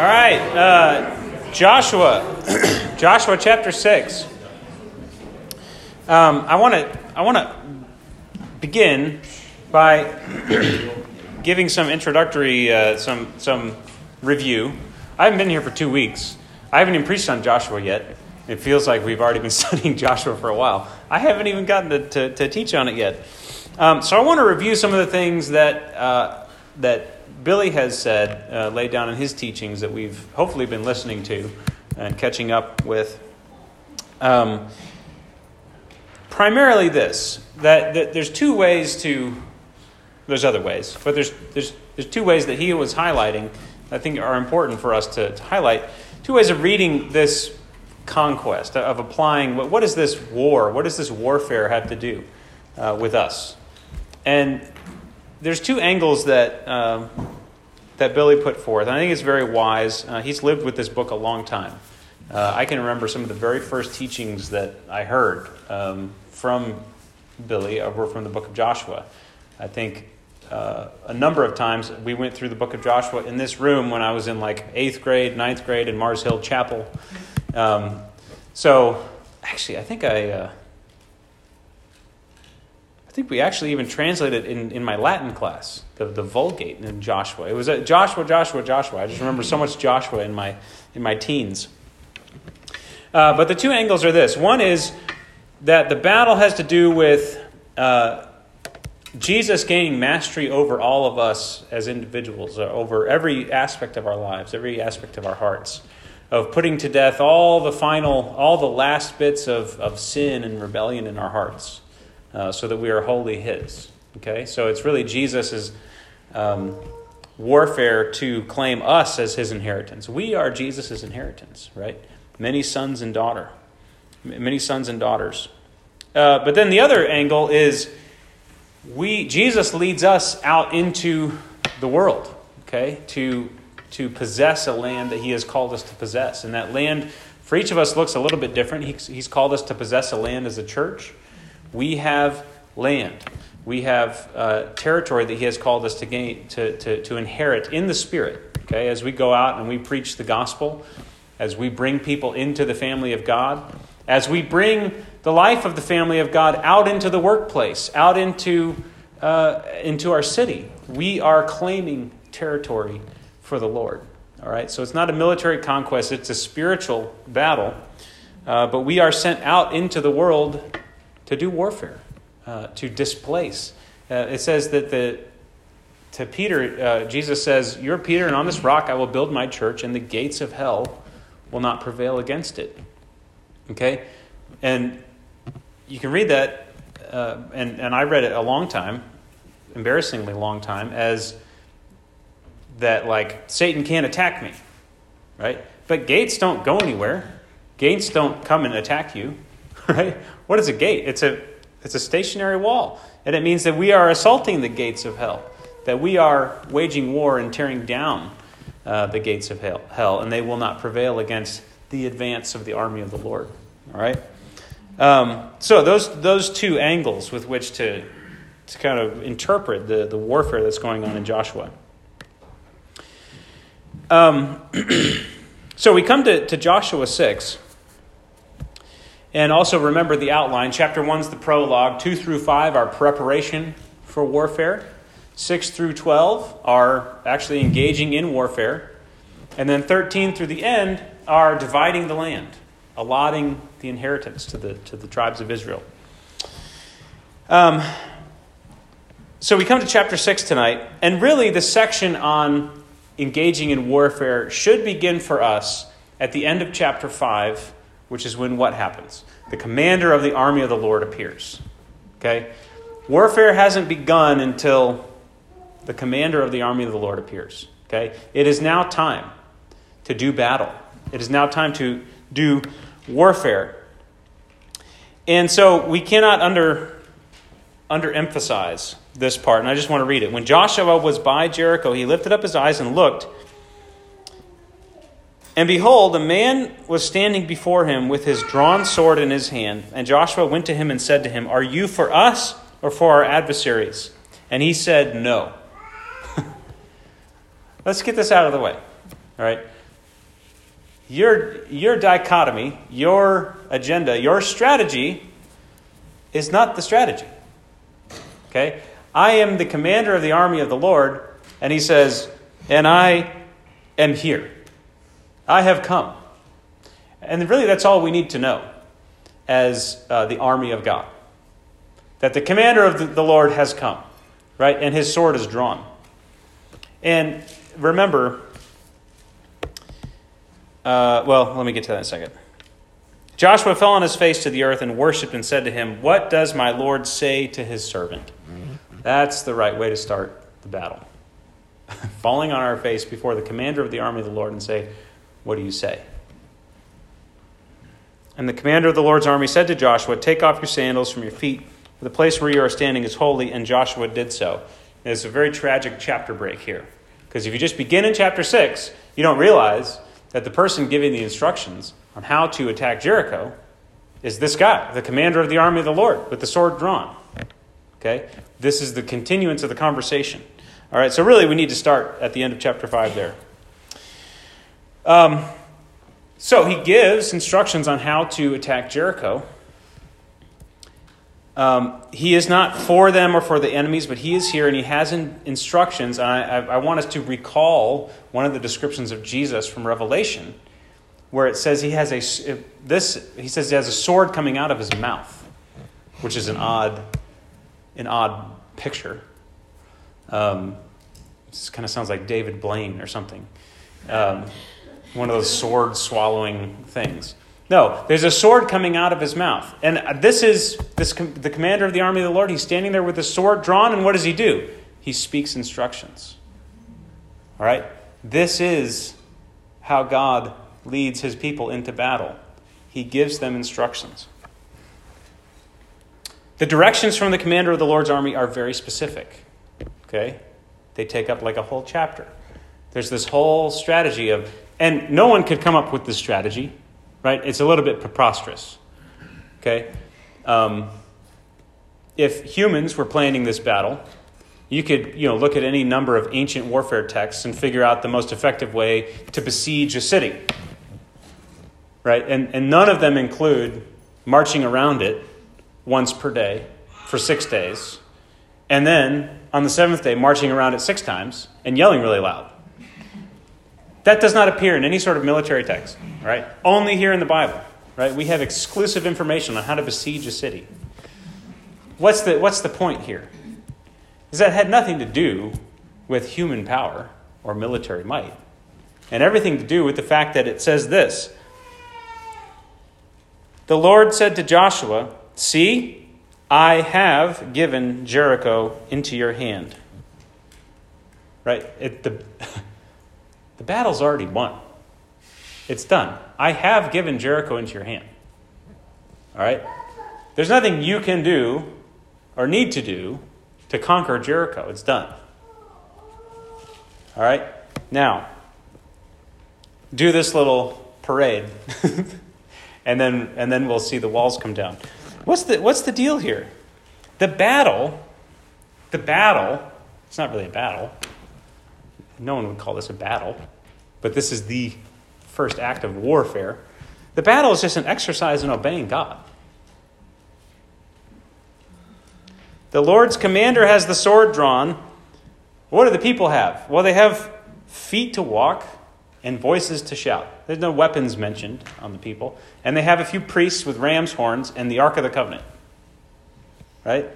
All right, uh, Joshua, Joshua chapter six. Um, I want to I want to begin by giving some introductory uh, some some review. I haven't been here for two weeks. I haven't even preached on Joshua yet. It feels like we've already been studying Joshua for a while. I haven't even gotten to, to, to teach on it yet. Um, so I want to review some of the things that uh, that Billy has said, uh, laid down in his teachings that we've hopefully been listening to and catching up with. Um, primarily, this that, that there's two ways to, there's other ways, but there's, there's, there's two ways that he was highlighting I think are important for us to, to highlight. Two ways of reading this conquest, of applying what, what does this war, what does this warfare have to do uh, with us? And there's two angles that um, that Billy put forth. And I think it's very wise. Uh, he's lived with this book a long time. Uh, I can remember some of the very first teachings that I heard um, from Billy were from the book of Joshua. I think uh, a number of times we went through the book of Joshua in this room when I was in like eighth grade, ninth grade in Mars Hill Chapel. Um, so actually, I think I uh, I think we actually even translated in, in my Latin class, the, the Vulgate in Joshua. It was a Joshua, Joshua, Joshua. I just remember so much Joshua in my, in my teens. Uh, but the two angles are this one is that the battle has to do with uh, Jesus gaining mastery over all of us as individuals, uh, over every aspect of our lives, every aspect of our hearts, of putting to death all the final, all the last bits of, of sin and rebellion in our hearts uh, so that we are wholly His. Okay? So it's really Jesus' um, warfare to claim us as His inheritance. We are Jesus' inheritance, right? Many sons and daughter, many sons and daughters. Uh, but then the other angle is we Jesus leads us out into the world, okay, to to possess a land that He has called us to possess, and that land for each of us looks a little bit different. He, he's called us to possess a land as a church. We have land. We have uh, territory that He has called us to gain, to, to, to inherit in the Spirit. Okay, as we go out and we preach the gospel, as we bring people into the family of God, as we bring the life of the family of God out into the workplace, out into, uh, into our city, we are claiming territory for the Lord. All right, so it's not a military conquest, it's a spiritual battle. Uh, but we are sent out into the world to do warfare, uh, to displace. Uh, it says that the to Peter, uh, Jesus says, You're Peter, and on this rock I will build my church, and the gates of hell will not prevail against it. Okay? And you can read that, uh, and, and I read it a long time, embarrassingly long time, as that, like, Satan can't attack me. Right? But gates don't go anywhere. Gates don't come and attack you. Right? What is a gate? It's a, it's a stationary wall. And it means that we are assaulting the gates of hell, that we are waging war and tearing down uh, the gates of hell, hell, and they will not prevail against the advance of the army of the Lord. All right? Um, so, those, those two angles with which to, to kind of interpret the, the warfare that's going on in Joshua. Um, so, we come to, to Joshua 6. And also remember the outline. Chapter 1 is the prologue. 2 through 5 are preparation for warfare. 6 through 12 are actually engaging in warfare. And then 13 through the end are dividing the land, allotting the inheritance to the, to the tribes of Israel. Um, so we come to chapter 6 tonight. And really, the section on engaging in warfare should begin for us at the end of chapter 5 which is when what happens? The commander of the army of the Lord appears. Okay? Warfare hasn't begun until the commander of the army of the Lord appears. Okay? It is now time to do battle. It is now time to do warfare. And so we cannot under underemphasize this part, and I just want to read it. When Joshua was by Jericho, he lifted up his eyes and looked and behold, a man was standing before him with his drawn sword in his hand. And Joshua went to him and said to him, Are you for us or for our adversaries? And he said, No. Let's get this out of the way. All right? your, your dichotomy, your agenda, your strategy is not the strategy. Okay? I am the commander of the army of the Lord, and he says, and I am here. I have come. And really, that's all we need to know as uh, the army of God. That the commander of the, Lord has come, right? And his sword is drawn. And remember, uh, well, let me get to that in a second. Joshua fell on his face to the earth and worshipped and said to him, What does my Lord say to his servant? That's the right way to start the battle. Falling on our face before the commander of the army of the Lord and say, What do you say? And the commander of the Lord's army said to Joshua, Take off your sandals from your feet, for the place where you are standing is holy. And Joshua did so. It's a very tragic chapter break here. Because if you just begin in chapter 6, you don't realize that the person giving the instructions on how to attack Jericho is this guy, the commander of the army of the Lord, with the sword drawn. Okay? This is the continuance of the conversation. All right, so really we need to start at the end of chapter 5 there. Um, so he gives instructions on how to attack Jericho. Um, he is not for them or for the enemies, but he is here and he has in, instructions. And I, I, I want us to recall one of the descriptions of Jesus from Revelation, where it says he has a this he says he has a sword coming out of his mouth, which is an odd, an odd picture. Um, this kind of sounds like David Blaine or something. Um, one of those sword swallowing things. No, there's a sword coming out of his mouth. And this is this, the commander of the army of the Lord. He's standing there with his sword drawn, and what does he do? He speaks instructions. All right? This is how God leads his people into battle. He gives them instructions. The directions from the commander of the Lord's army are very specific. Okay? They take up like a whole chapter. There's this whole strategy of, and no one could come up with this strategy, right? It's a little bit preposterous. Okay? Um, if humans were planning this battle, you could you know, look at any number of ancient warfare texts and figure out the most effective way to besiege a city. Right? And, and none of them include marching around it once per day for six days, and then on the seventh day marching around it six times and yelling really loud. That does not appear in any sort of military text, right? Only here in the Bible, right? We have exclusive information on how to besiege a city. What's the, what's the point here? Is that had nothing to do with human power or military might, and everything to do with the fact that it says this The Lord said to Joshua, See, I have given Jericho into your hand. Right? It, the, the battle's already won. It's done. I have given Jericho into your hand. All right? There's nothing you can do or need to do to conquer Jericho. It's done. All right? Now, do this little parade, and, then, and then we'll see the walls come down. What's the, what's the deal here? The battle, the battle, it's not really a battle. No one would call this a battle, but this is the first act of warfare. The battle is just an exercise in obeying God. The Lord's commander has the sword drawn. What do the people have? Well, they have feet to walk and voices to shout. There's no weapons mentioned on the people. And they have a few priests with ram's horns and the Ark of the Covenant. Right?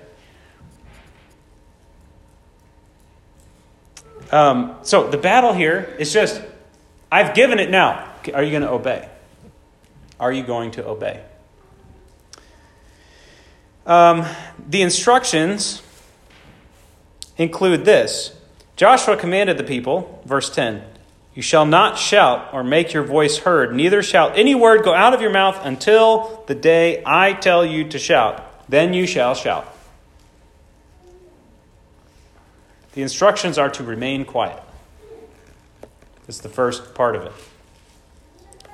Um, so the battle here is just, I've given it now. Are you going to obey? Are you going to obey? Um, the instructions include this Joshua commanded the people, verse 10 you shall not shout or make your voice heard, neither shall any word go out of your mouth until the day I tell you to shout. Then you shall shout. The instructions are to remain quiet. That's the first part of it.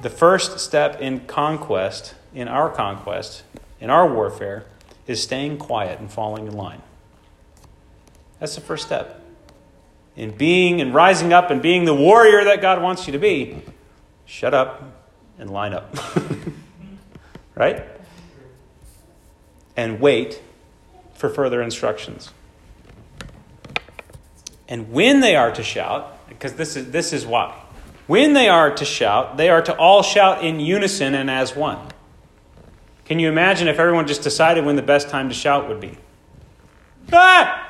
The first step in conquest, in our conquest, in our warfare, is staying quiet and falling in line. That's the first step in being and rising up and being the warrior that God wants you to be, shut up and line up. right? And wait for further instructions. And when they are to shout, because this is, this is why. When they are to shout, they are to all shout in unison and as one. Can you imagine if everyone just decided when the best time to shout would be? Ah!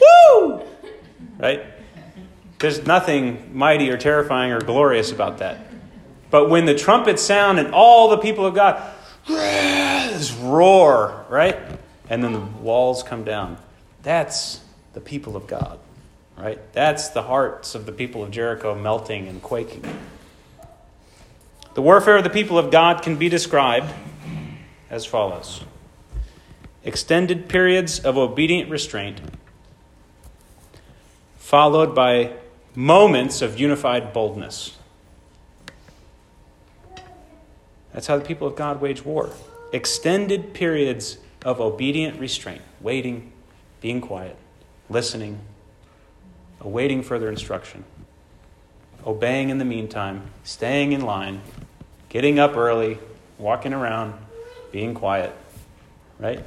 Woo! Right? There's nothing mighty or terrifying or glorious about that. But when the trumpets sound and all the people of God roar, right? And then the walls come down. That's the people of God, right? That's the hearts of the people of Jericho melting and quaking. The warfare of the people of God can be described as follows extended periods of obedient restraint, followed by moments of unified boldness. That's how the people of God wage war. Extended periods of obedient restraint, waiting, being quiet, listening, awaiting further instruction, obeying in the meantime, staying in line, getting up early, walking around, being quiet, right?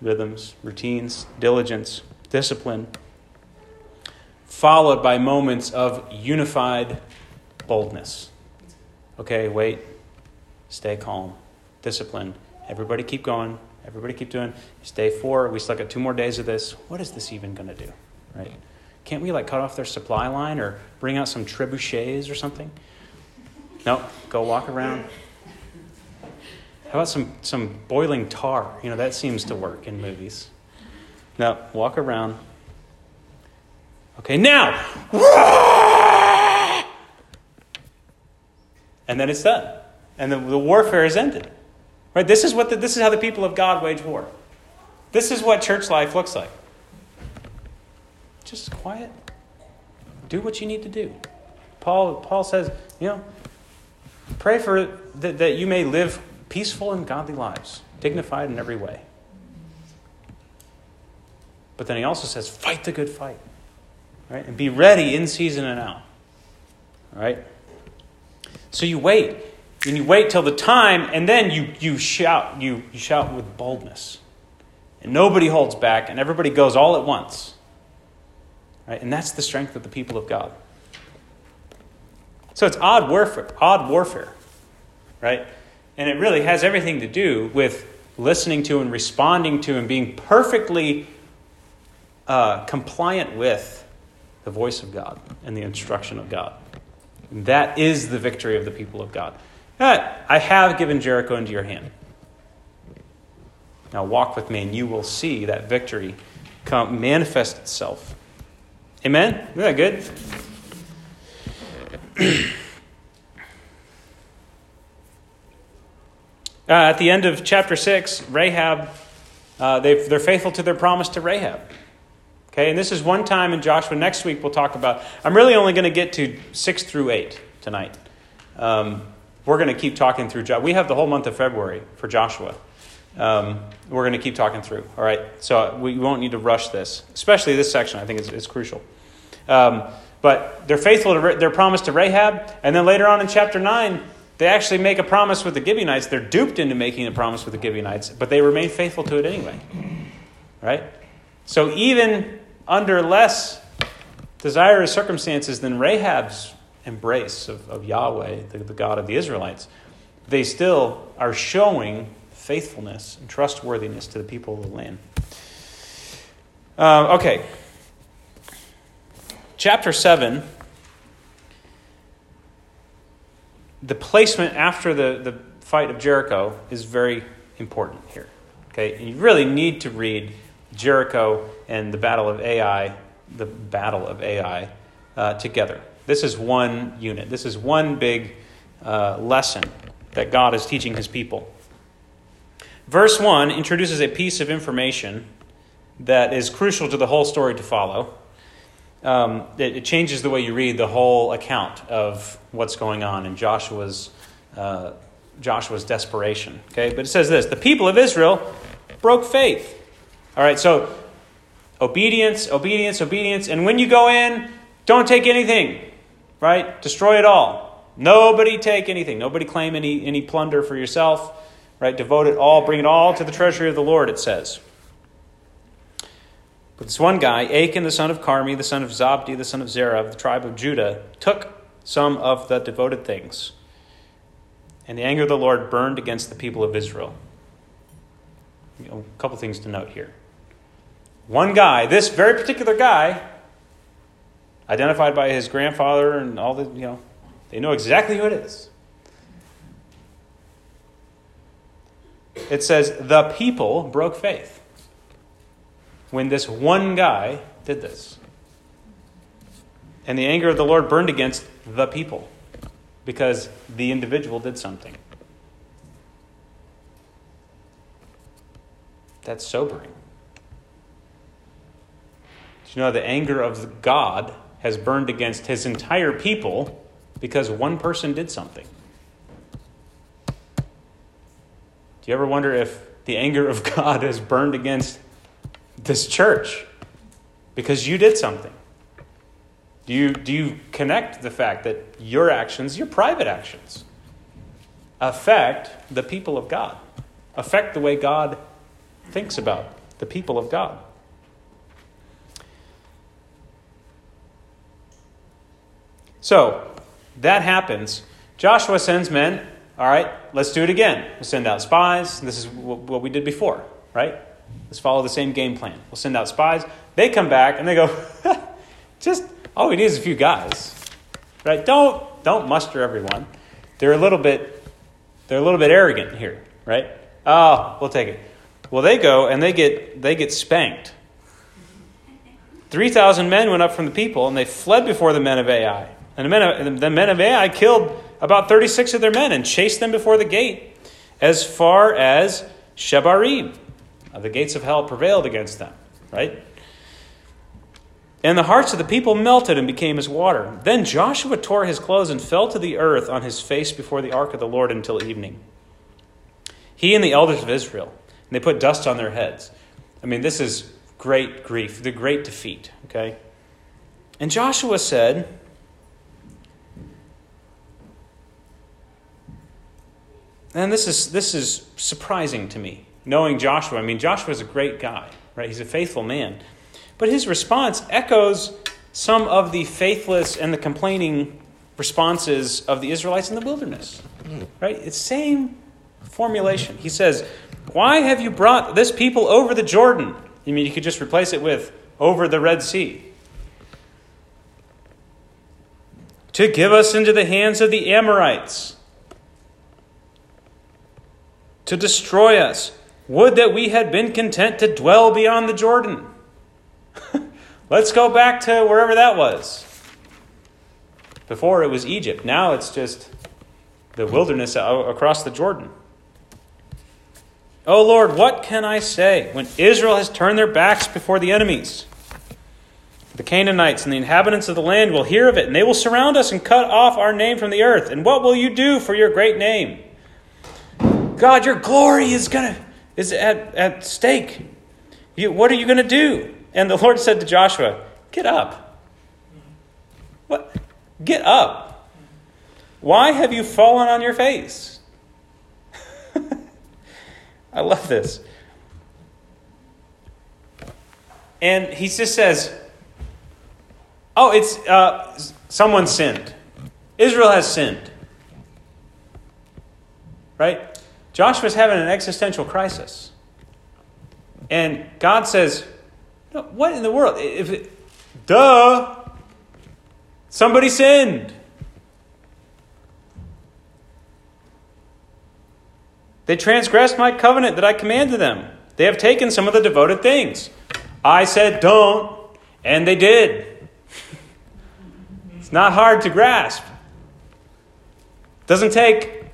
Rhythms, routines, diligence, discipline, followed by moments of unified boldness. Okay, wait, stay calm, discipline. Everybody keep going. Everybody keep doing. It's day four. We still got two more days of this. What is this even going to do? Right? Can't we like cut off their supply line or bring out some trebuchets or something? No, go walk around. How about some, some boiling tar? You know, that seems to work in movies. No, walk around. Okay, now! And then it's done. And the, the warfare is ended. Right? This is, what the, this is how the people of God wage war. This is what church life looks like. Just quiet. Do what you need to do. Paul, Paul says, you know, pray for that, that you may live peaceful and godly lives, dignified in every way. But then he also says, fight the good fight. Right? And be ready in season and out. Right? So you wait. And you wait till the time, and then you, you shout, you, you shout with boldness. And nobody holds back, and everybody goes all at once. Right? And that's the strength of the people of God. So it's odd warfare, odd warfare, right? And it really has everything to do with listening to and responding to and being perfectly uh, compliant with the voice of God and the instruction of God. And that is the victory of the people of God. I have given Jericho into your hand. Now walk with me, and you will see that victory come manifest itself. Amen? Isn't that good? uh, at the end of chapter 6, Rahab, uh, they they're faithful to their promise to Rahab. Okay, and this is one time in Joshua. Next week we'll talk about. I'm really only going to get to 6 through 8 tonight. Um, we're going to keep talking through. We have the whole month of February for Joshua. Um, we're going to keep talking through. All right, so we won't need to rush this, especially this section. I think is, is crucial. Um, but they're faithful to their promise to Rahab, and then later on in chapter nine, they actually make a promise with the Gibeonites. They're duped into making a promise with the Gibeonites, but they remain faithful to it anyway. Right. So even under less desirous circumstances than Rahab's embrace of, of Yahweh, the, the God of the Israelites, they still are showing faithfulness and trustworthiness to the people of the land. Uh, okay. Chapter 7, the placement after the, the fight of Jericho is very important here. Okay, and you really need to read Jericho and the Battle of Ai, the Battle of Ai, uh, together. This is one unit. This is one big uh, lesson that God is teaching his people. Verse 1 introduces a piece of information that is crucial to the whole story to follow. Um, it, it, changes the way you read the whole account of what's going on in Joshua's, uh, Joshua's desperation. Okay, but it says this the people of Israel broke faith. All right, so obedience, obedience, obedience. And when you go in, don't take anything. Right? Destroy it all. Nobody take anything. Nobody claim any, any plunder for yourself, right? Devote it all, bring it all to the treasury of the Lord, it says. But this one guy, Achan, the son of Carmi, the son of Zabdi, the son of Zerah, of the tribe of Judah, took some of the devoted things. And the anger of the Lord burned against the people of Israel. You know, a couple things to note here. One guy, this very particular guy, identified by his grandfather and all the, you know, they know exactly who it is. It says, the people broke faith when this one guy did this. And the anger of the Lord burned against the people because the individual did something. That's sobering. you know the anger of God has burned against his entire people because one person did something? Do you ever wonder if the anger of God has burned against this church because you did something? Do you, do you connect the fact that your actions, your private actions, affect the people of God, affect the way God thinks about the people of God? So, that happens. Joshua sends men. All right, let's do it again. We'll send out spies. This is what we did before, right? Let's follow the same game plan. We'll send out spies. They come back and they go, just all we need is a few guys, right? Don't don't muster everyone. They're a little bit they're a little bit arrogant here, right? Oh, we'll take it. Well, they go and they get they get spanked. Three thousand men went up from the people, and they fled before the men of Ai. And the men of, the men of Ai killed about thirty six of their men and chased them before the gate as far as Shebarim. The gates of hell prevailed against them, right? And the hearts of the people melted and became as water. Then Joshua tore his clothes and fell to the earth on his face before the ark of the Lord until evening. He and the elders of Israel, and they put dust on their heads. I mean, this is great grief, the great defeat, okay? And Joshua said, and this is this is surprising to me, knowing Joshua. I mean, Joshua is a great guy, right? He's a faithful man. But his response echoes some of the faithless and the complaining responses of the Israelites in the wilderness. Right? It's same formulation. He says, "Why have you brought this people over the Jordan?" You mean you could just replace it with over the Red Sea. To give us into the hands of the Amorites. To destroy us. Would that we had been content to dwell beyond the Jordan. Let's go back to wherever that was. Before it was Egypt. Now it's just the wilderness across the Jordan. Oh Lord, what can I say when Israel has turned their backs before the enemies? The Canaanites and the inhabitants of the land will hear of it, and they will surround us and cut off our name from the earth. And what will you do for your great name? God, your glory is gonna is at, at stake. You, what are you gonna do? And the Lord said to Joshua, Get up. What? Get up. Why have you fallen on your face? I love this. And he just says, Oh, it's uh, someone sinned. Israel has sinned. Right? Joshua's having an existential crisis. And God says, what in the world? If it, duh, somebody sinned. They transgressed my covenant that I commanded them. They have taken some of the devoted things. I said, don't, and they did. it's not hard to grasp. Doesn't take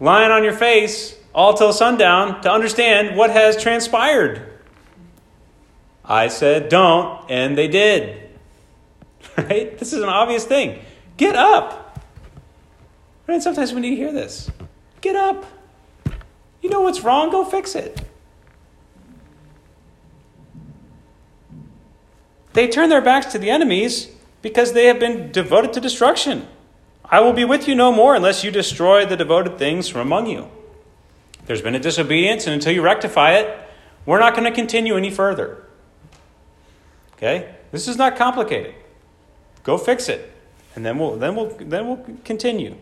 lying on your face all till sundown to understand what has transpired. I said, don't, and they did. Right? This is an obvious thing. Get up. Right? Sometimes we need to hear this. Get up. You know what's wrong, go fix it. They turn their backs to the enemies because they have been devoted to destruction. I will be with you no more unless you destroy the devoted things from among you. There's been a disobedience, and until you rectify it, we're not going to continue any further. Okay? This is not complicated. Go fix it, and then we'll then we'll then we'll continue.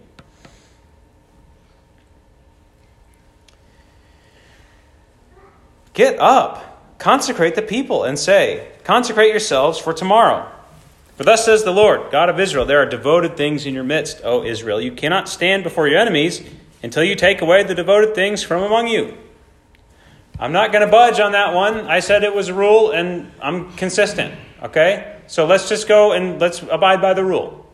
Get up, consecrate the people, and say, Consecrate yourselves for tomorrow. For thus says the Lord, God of Israel, there are devoted things in your midst, O Israel. You cannot stand before your enemies until you take away the devoted things from among you. I'm not going to budge on that one. I said it was a rule, and I'm consistent. Okay? So let's just go and let's abide by the rule.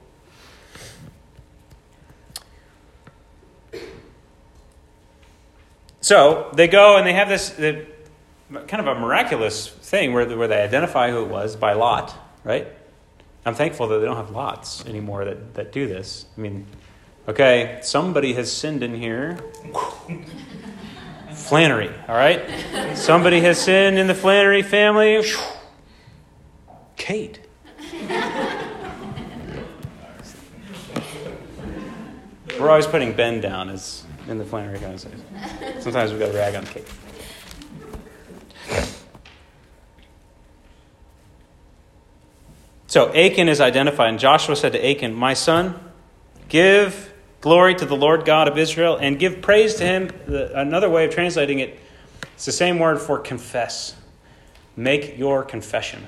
So they go and they have this kind of a miraculous thing where, where they identify who it was by lot, right? I'm thankful that they don't have lots anymore that, that do this. I mean, okay, somebody has sinned in here. Flannery, all right? Somebody has sinned in the Flannery family. Kate. We're always putting Ben down as in the Flannery conversation. Sometimes we've got to rag on Kate. So Achan is identified, and Joshua said to Achan, My son, give glory to the Lord God of Israel and give praise to him. Another way of translating it, it's the same word for confess. Make your confession.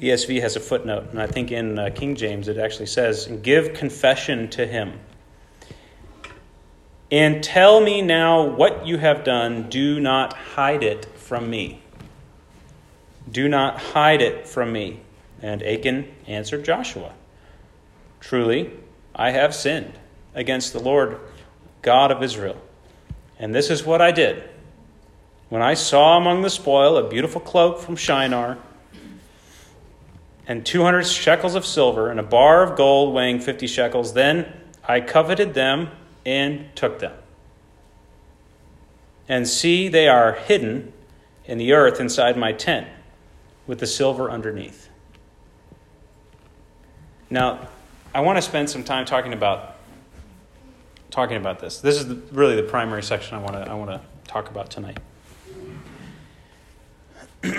ESV has a footnote, and I think in uh, King James it actually says, Give confession to him. And tell me now what you have done. Do not hide it from me. Do not hide it from me. And Achan answered Joshua, Truly, I have sinned against the Lord God of Israel. And this is what I did. When I saw among the spoil a beautiful cloak from Shinar, and 200 shekels of silver, and a bar of gold weighing 50 shekels, then I coveted them and took them. And see, they are hidden in the earth inside my tent, with the silver underneath. Now, I want to spend some time talking about talking about this. This is the, really the primary section I want to I want to talk about tonight.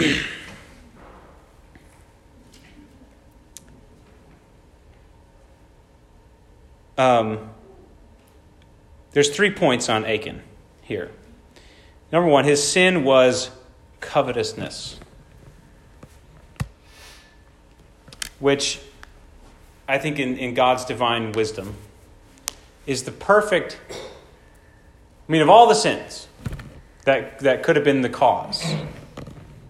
um, there's three points on Achan here. Number one, his sin was covetousness, which I think, in, in God's divine wisdom, is the perfect. I mean, of all the sins that, that could have been the cause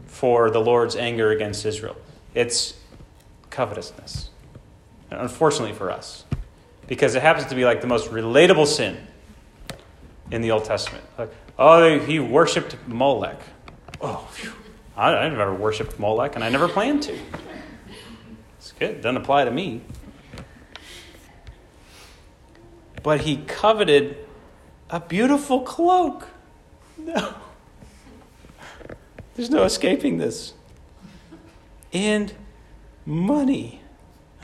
for the Lord's anger against Israel, it's covetousness. unfortunately for us, because it happens to be like the most relatable sin in the Old Testament. Like, oh, he worshipped Molech. Oh, phew. I, I never worshipped Molech, and I never planned to. It's good. Doesn't apply to me but he coveted a beautiful cloak. No. There's no escaping this. And money.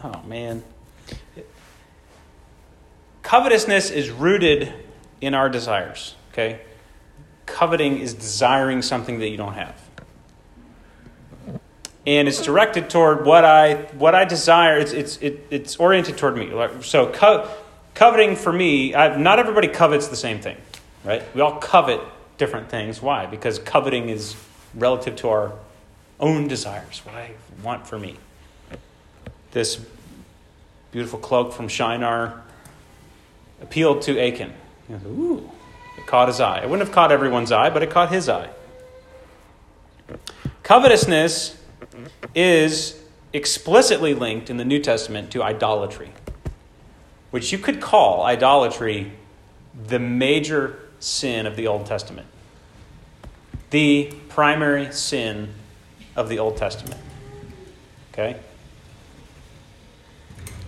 Oh, man. Covetousness is rooted in our desires, okay? Coveting is desiring something that you don't have. And it's directed toward what I what I desire. It's it's it, it's oriented toward me. So co- coveting for me, I, not everybody covets the same thing, right? We all covet different things. Why? Because coveting is relative to our own desires, what I want for me. This beautiful cloak from Shinar appealed to Achan. Ooh, it caught his eye. It wouldn't have caught everyone's eye, but it caught his eye. Covetousness is explicitly linked in the New Testament to idolatry which you could call idolatry the major sin of the Old Testament. The primary sin of the Old Testament. Okay?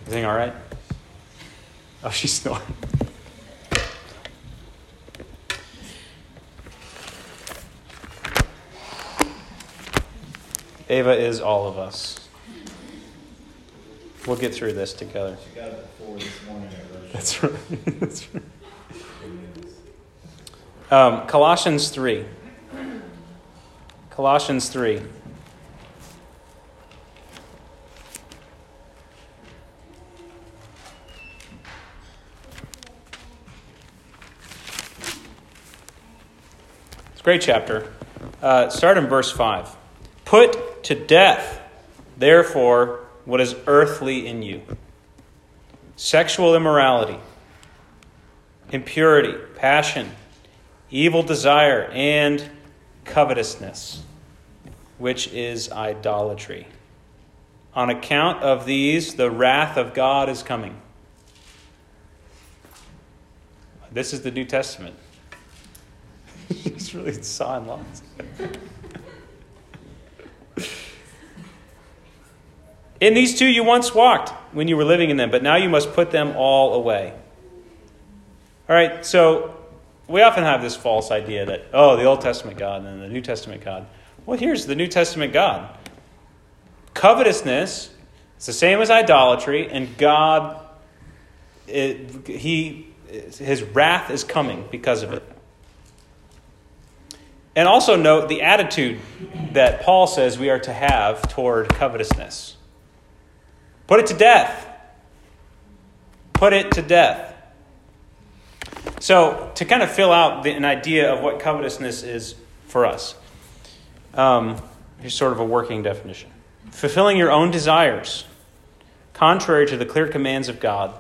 Everything all right? Oh, she's snoring. Ava is all of us. We'll get through this together. She got it before this morning That's right. That's right. Um, Colossians 3. Colossians 3. It's a great chapter. Uh, start in verse 5. Put to death, therefore, what is earthly in you sexual immorality, impurity, passion, evil desire, and covetousness, which is idolatry. On account of these, the wrath of God is coming. This is the New Testament. it's really sawing lots. In these two you once walked when you were living in them, but now you must put them all away. All right, so we often have this false idea that, oh, the Old Testament God and the New Testament God. Well, here's the New Testament God. Covetousness is the same as idolatry, and God, it, he, his wrath is coming because of it. And also note the attitude that Paul says we are to have toward covetousness. Put it to death. Put it to death. So, to kind of fill out the, an idea of what covetousness is for us, um, here's sort of a working definition fulfilling your own desires contrary to the clear commands of God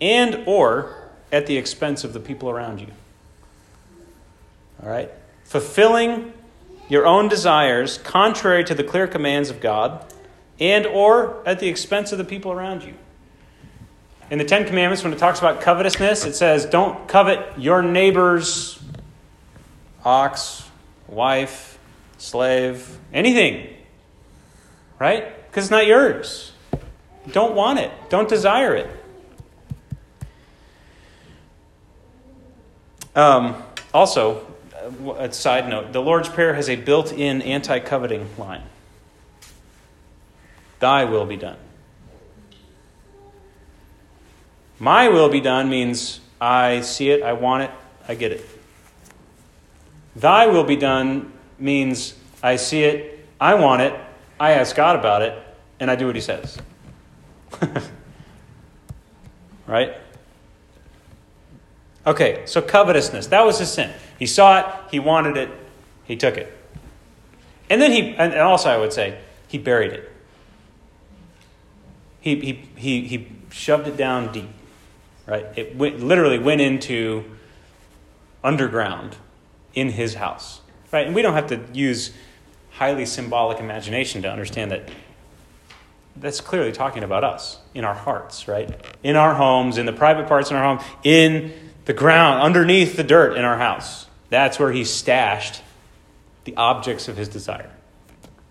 and or at the expense of the people around you. All right? Fulfilling your own desires contrary to the clear commands of God and or at the expense of the people around you. In the Ten Commandments, when it talks about covetousness, it says, don't covet your neighbor's ox, wife, slave, anything. Right? Because it's not yours. Don't want it. Don't desire it. Um, also, a side note the Lord's Prayer has a built in anti coveting line. Thy will be done. My will be done means I see it, I want it, I get it. Thy will be done means I see it, I want it, I ask God about it, and I do what He says. right? Okay, so covetousness. That was his sin. He saw it, he wanted it, he took it. And then he, and also I would say, he buried it. He, he, he, he shoved it down deep, right? It went, literally went into underground in his house, right? And we don't have to use highly symbolic imagination to understand that that's clearly talking about us in our hearts, right? In our homes, in the private parts in our home, in the ground, underneath the dirt in our house. That's where he stashed the objects of his desire.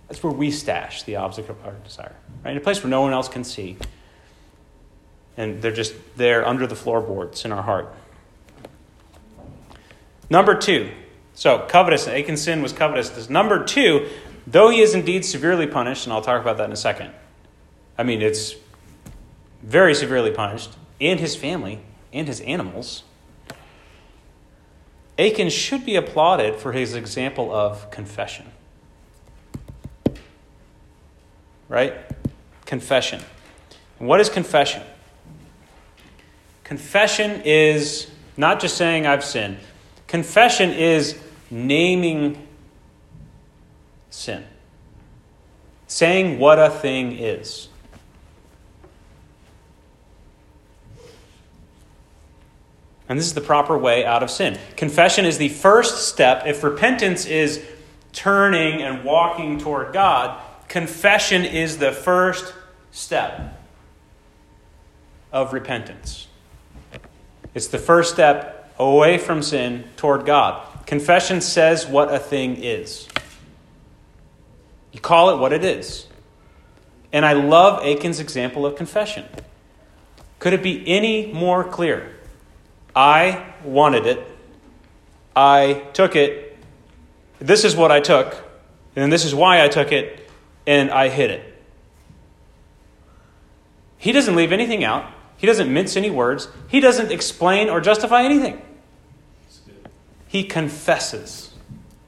That's where we stash the object of our desire, right? In a place where no one else can see. And they're just there under the floorboards in our heart. Number two. So, covetousness. Achan's sin was covetousness. Number two, though he is indeed severely punished, and I'll talk about that in a second. I mean, it's very severely punished, and his family, and his animals. Achan should be applauded for his example of confession. right? Confession. what is confession? Confession is not just saying I've sinned. Confession is naming sin. Saying what a thing is. And this is the proper way out of sin. Confession is the first step. If repentance is turning and walking toward God, confession is the first step of repentance. It's the first step away from sin toward God. Confession says what a thing is. You call it what it is. And I love Achan's example of confession. Could it be any more clear? I wanted it. I took it. This is what I took. And this is why I took it and I hid it. He doesn't leave anything out. He doesn't mince any words. He doesn't explain or justify anything. He confesses.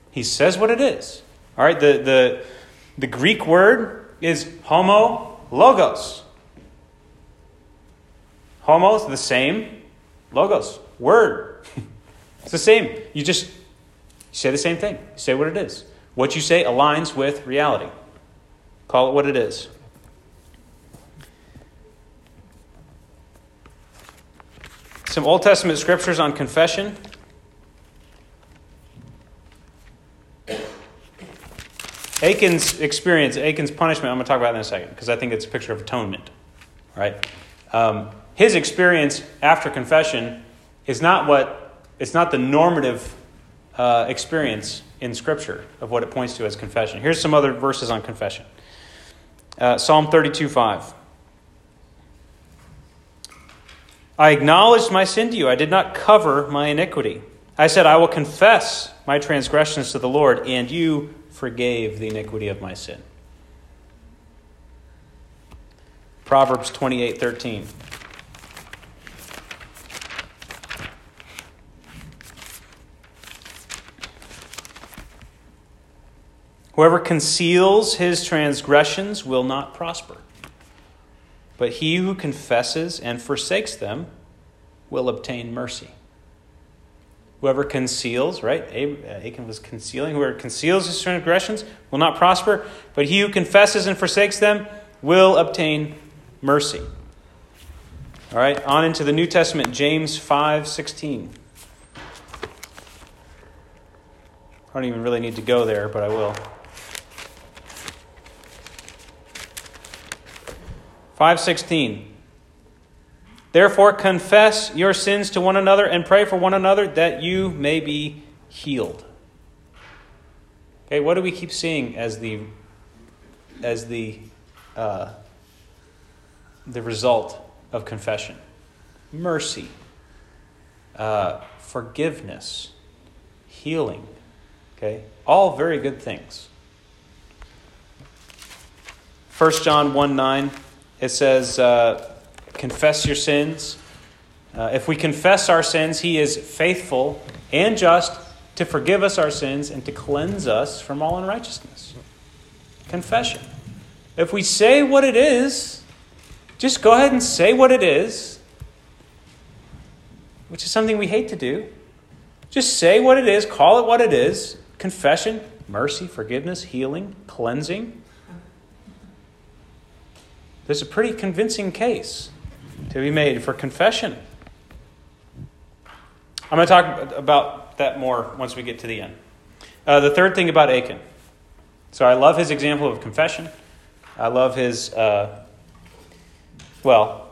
He says what it is. All right, the, the, the Greek word is homo logos. Homo is the same, logos, word. it's the same. You just say the same thing. You say what it is. What you say aligns with reality. Call it what it is. Some Old Testament scriptures on confession. Achan's experience, Achan's punishment, I'm going to talk about in a second because I think it's a picture of atonement. Right? Um, his experience after confession is not what, it's not the normative uh, experience in Scripture of what it points to as confession. Here's some other verses on confession uh, Psalm 32 5. I acknowledged my sin to you. I did not cover my iniquity. I said, I will confess my transgressions to the Lord, and you forgave the iniquity of my sin. Proverbs 28 13. Whoever conceals his transgressions will not prosper. But he who confesses and forsakes them will obtain mercy. Whoever conceals, right? Uh, Achan was concealing. Whoever conceals his transgressions will not prosper, but he who confesses and forsakes them will obtain mercy. All right, on into the New Testament, James 5 16. I don't even really need to go there, but I will. 516. Therefore, confess your sins to one another and pray for one another that you may be healed. Okay, what do we keep seeing as the as the uh, the result of confession? Mercy, uh, forgiveness, healing. Okay, all very good things. 1 John 1 9 it says, uh, confess your sins. Uh, if we confess our sins, he is faithful and just to forgive us our sins and to cleanse us from all unrighteousness. Confession. If we say what it is, just go ahead and say what it is, which is something we hate to do. Just say what it is, call it what it is confession, mercy, forgiveness, healing, cleansing. There's a pretty convincing case to be made for confession. I'm going to talk about that more once we get to the end. Uh, the third thing about Achan. So I love his example of confession. I love his, uh, well,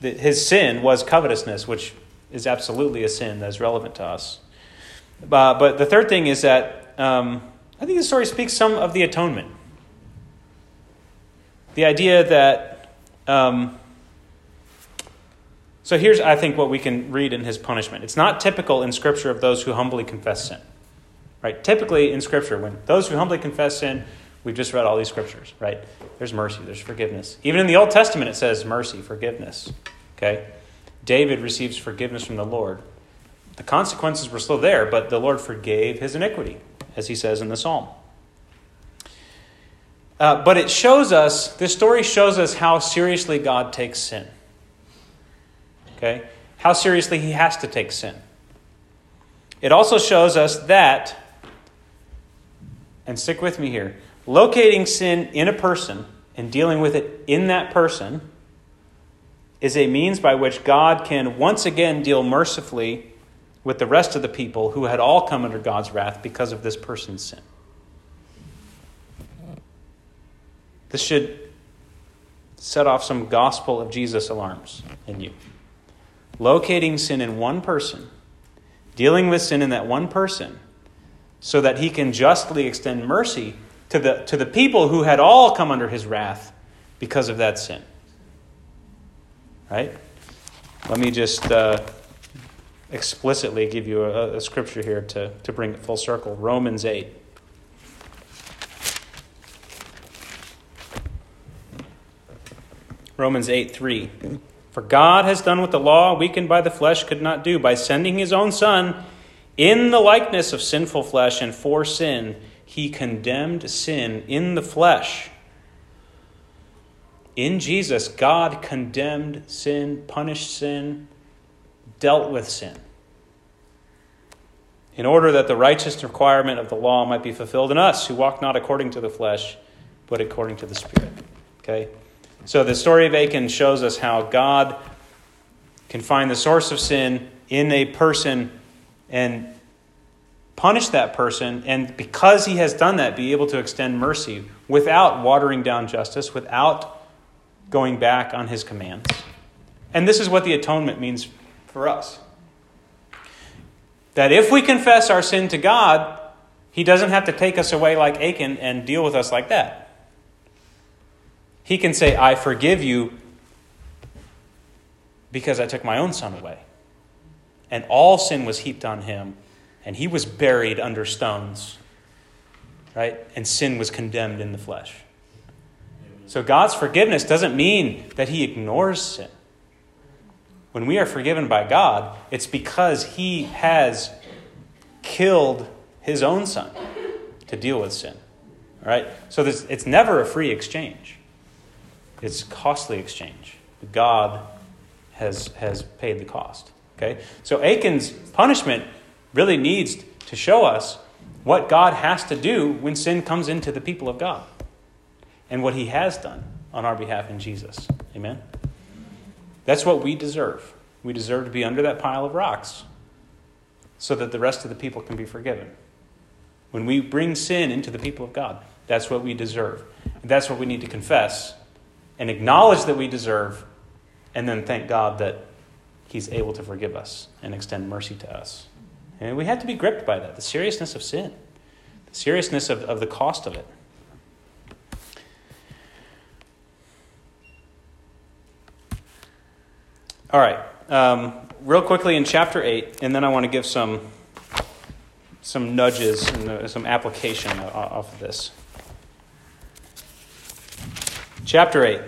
the, his sin was covetousness, which is absolutely a sin that's relevant to us. Uh, but the third thing is that um, I think the story speaks some of the atonement. The idea that. Um, so here's, I think, what we can read in his punishment. It's not typical in Scripture of those who humbly confess sin. Right? Typically in Scripture, when those who humbly confess sin, we've just read all these scriptures, right? There's mercy, there's forgiveness. Even in the Old Testament, it says mercy, forgiveness. Okay? David receives forgiveness from the Lord. The consequences were still there, but the Lord forgave his iniquity, as he says in the psalm. Uh, but it shows us, this story shows us how seriously God takes sin. Okay? How seriously he has to take sin. It also shows us that, and stick with me here, locating sin in a person and dealing with it in that person is a means by which God can once again deal mercifully with the rest of the people who had all come under God's wrath because of this person's sin. This should set off some gospel of Jesus alarms in you. Locating sin in one person, dealing with sin in that one person, so that he can justly extend mercy to the, to the people who had all come under his wrath because of that sin. Right? Let me just uh, explicitly give you a, a scripture here to, to bring it full circle Romans 8. Romans 8 3. For God has done what the law, weakened by the flesh, could not do by sending his own Son in the likeness of sinful flesh, and for sin, he condemned sin in the flesh. In Jesus, God condemned sin, punished sin, dealt with sin, in order that the righteous requirement of the law might be fulfilled in us who walk not according to the flesh, but according to the Spirit. Okay? So the story of Achan shows us how God can find the source of sin in a person and punish that person, and because he has done that, be able to extend mercy without watering down justice, without going back on his commands. And this is what the atonement means for us. That if we confess our sin to God, he doesn't have to take us away like Achan and deal with us like that. He can say, I forgive you because I took my own son away. And all sin was heaped on him, and he was buried under stones, right? And sin was condemned in the flesh. So God's forgiveness doesn't mean that he ignores sin. When we are forgiven by God, it's because he has killed his own son to deal with sin. All right? So it's never a free exchange. It's costly exchange. God has, has paid the cost. Okay? So Achan's punishment really needs to show us what God has to do when sin comes into the people of God and what he has done on our behalf in Jesus. Amen? That's what we deserve. We deserve to be under that pile of rocks so that the rest of the people can be forgiven. When we bring sin into the people of God, that's what we deserve. And that's what we need to confess and acknowledge that we deserve, and then thank God that He's able to forgive us and extend mercy to us. And we have to be gripped by that the seriousness of sin, the seriousness of, of the cost of it. All right. Um, real quickly in chapter 8, and then I want to give some, some nudges and uh, some application off of this. Chapter 8.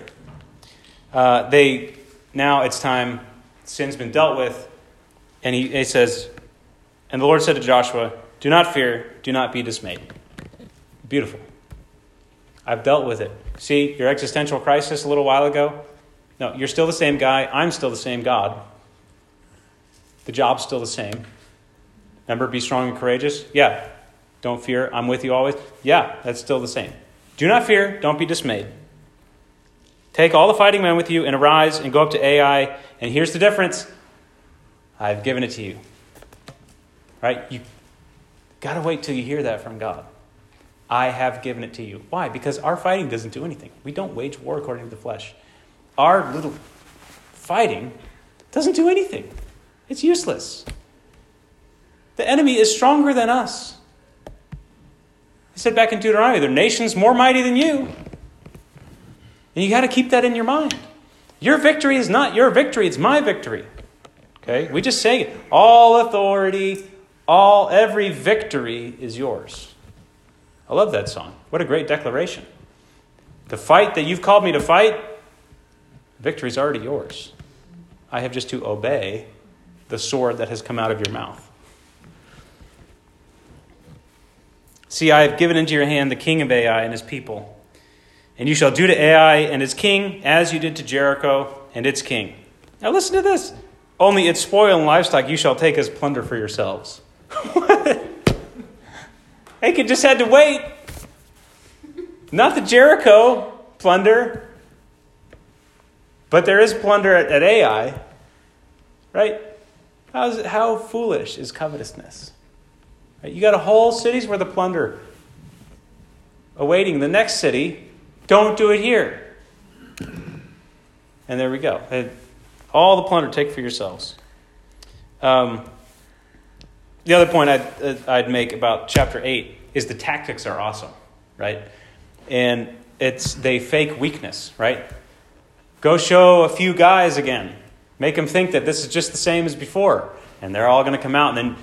Uh, they now it's time. Sin's been dealt with, and he, he says, and the Lord said to Joshua, "Do not fear. Do not be dismayed." Beautiful. I've dealt with it. See your existential crisis a little while ago. No, you're still the same guy. I'm still the same God. The job's still the same. Remember, be strong and courageous? Yeah. Don't fear. I'm with you always? Yeah, that's still the same. Do not fear. Don't be dismayed. Take all the fighting men with you and arise and go up to Ai. And here's the difference I've given it to you. Right? You got to wait till you hear that from God. I have given it to you. Why? Because our fighting doesn't do anything. We don't wage war according to the flesh. Our little fighting doesn't do anything, it's useless. The enemy is stronger than us. He said back in Deuteronomy, there are nations more mighty than you. And you got to keep that in your mind. Your victory is not your victory, it's my victory. Okay? We just say it. All authority, all every victory is yours. I love that song. What a great declaration. The fight that you've called me to fight, victory is already yours. I have just to obey the sword that has come out of your mouth. See, I have given into your hand the king of Ai and his people and you shall do to Ai and its king as you did to Jericho and its king. Now listen to this. Only its spoil and livestock you shall take as plunder for yourselves. Achan just had to wait. Not the Jericho plunder, but there is plunder at, at Ai. Right? How's, how foolish is covetousness? Right? You got a whole city's worth of plunder awaiting the next city don't do it here. And there we go. All the plunder, take for yourselves. Um, the other point I'd, uh, I'd make about chapter 8 is the tactics are awesome, right? And it's they fake weakness, right? Go show a few guys again. Make them think that this is just the same as before. And they're all going to come out, and then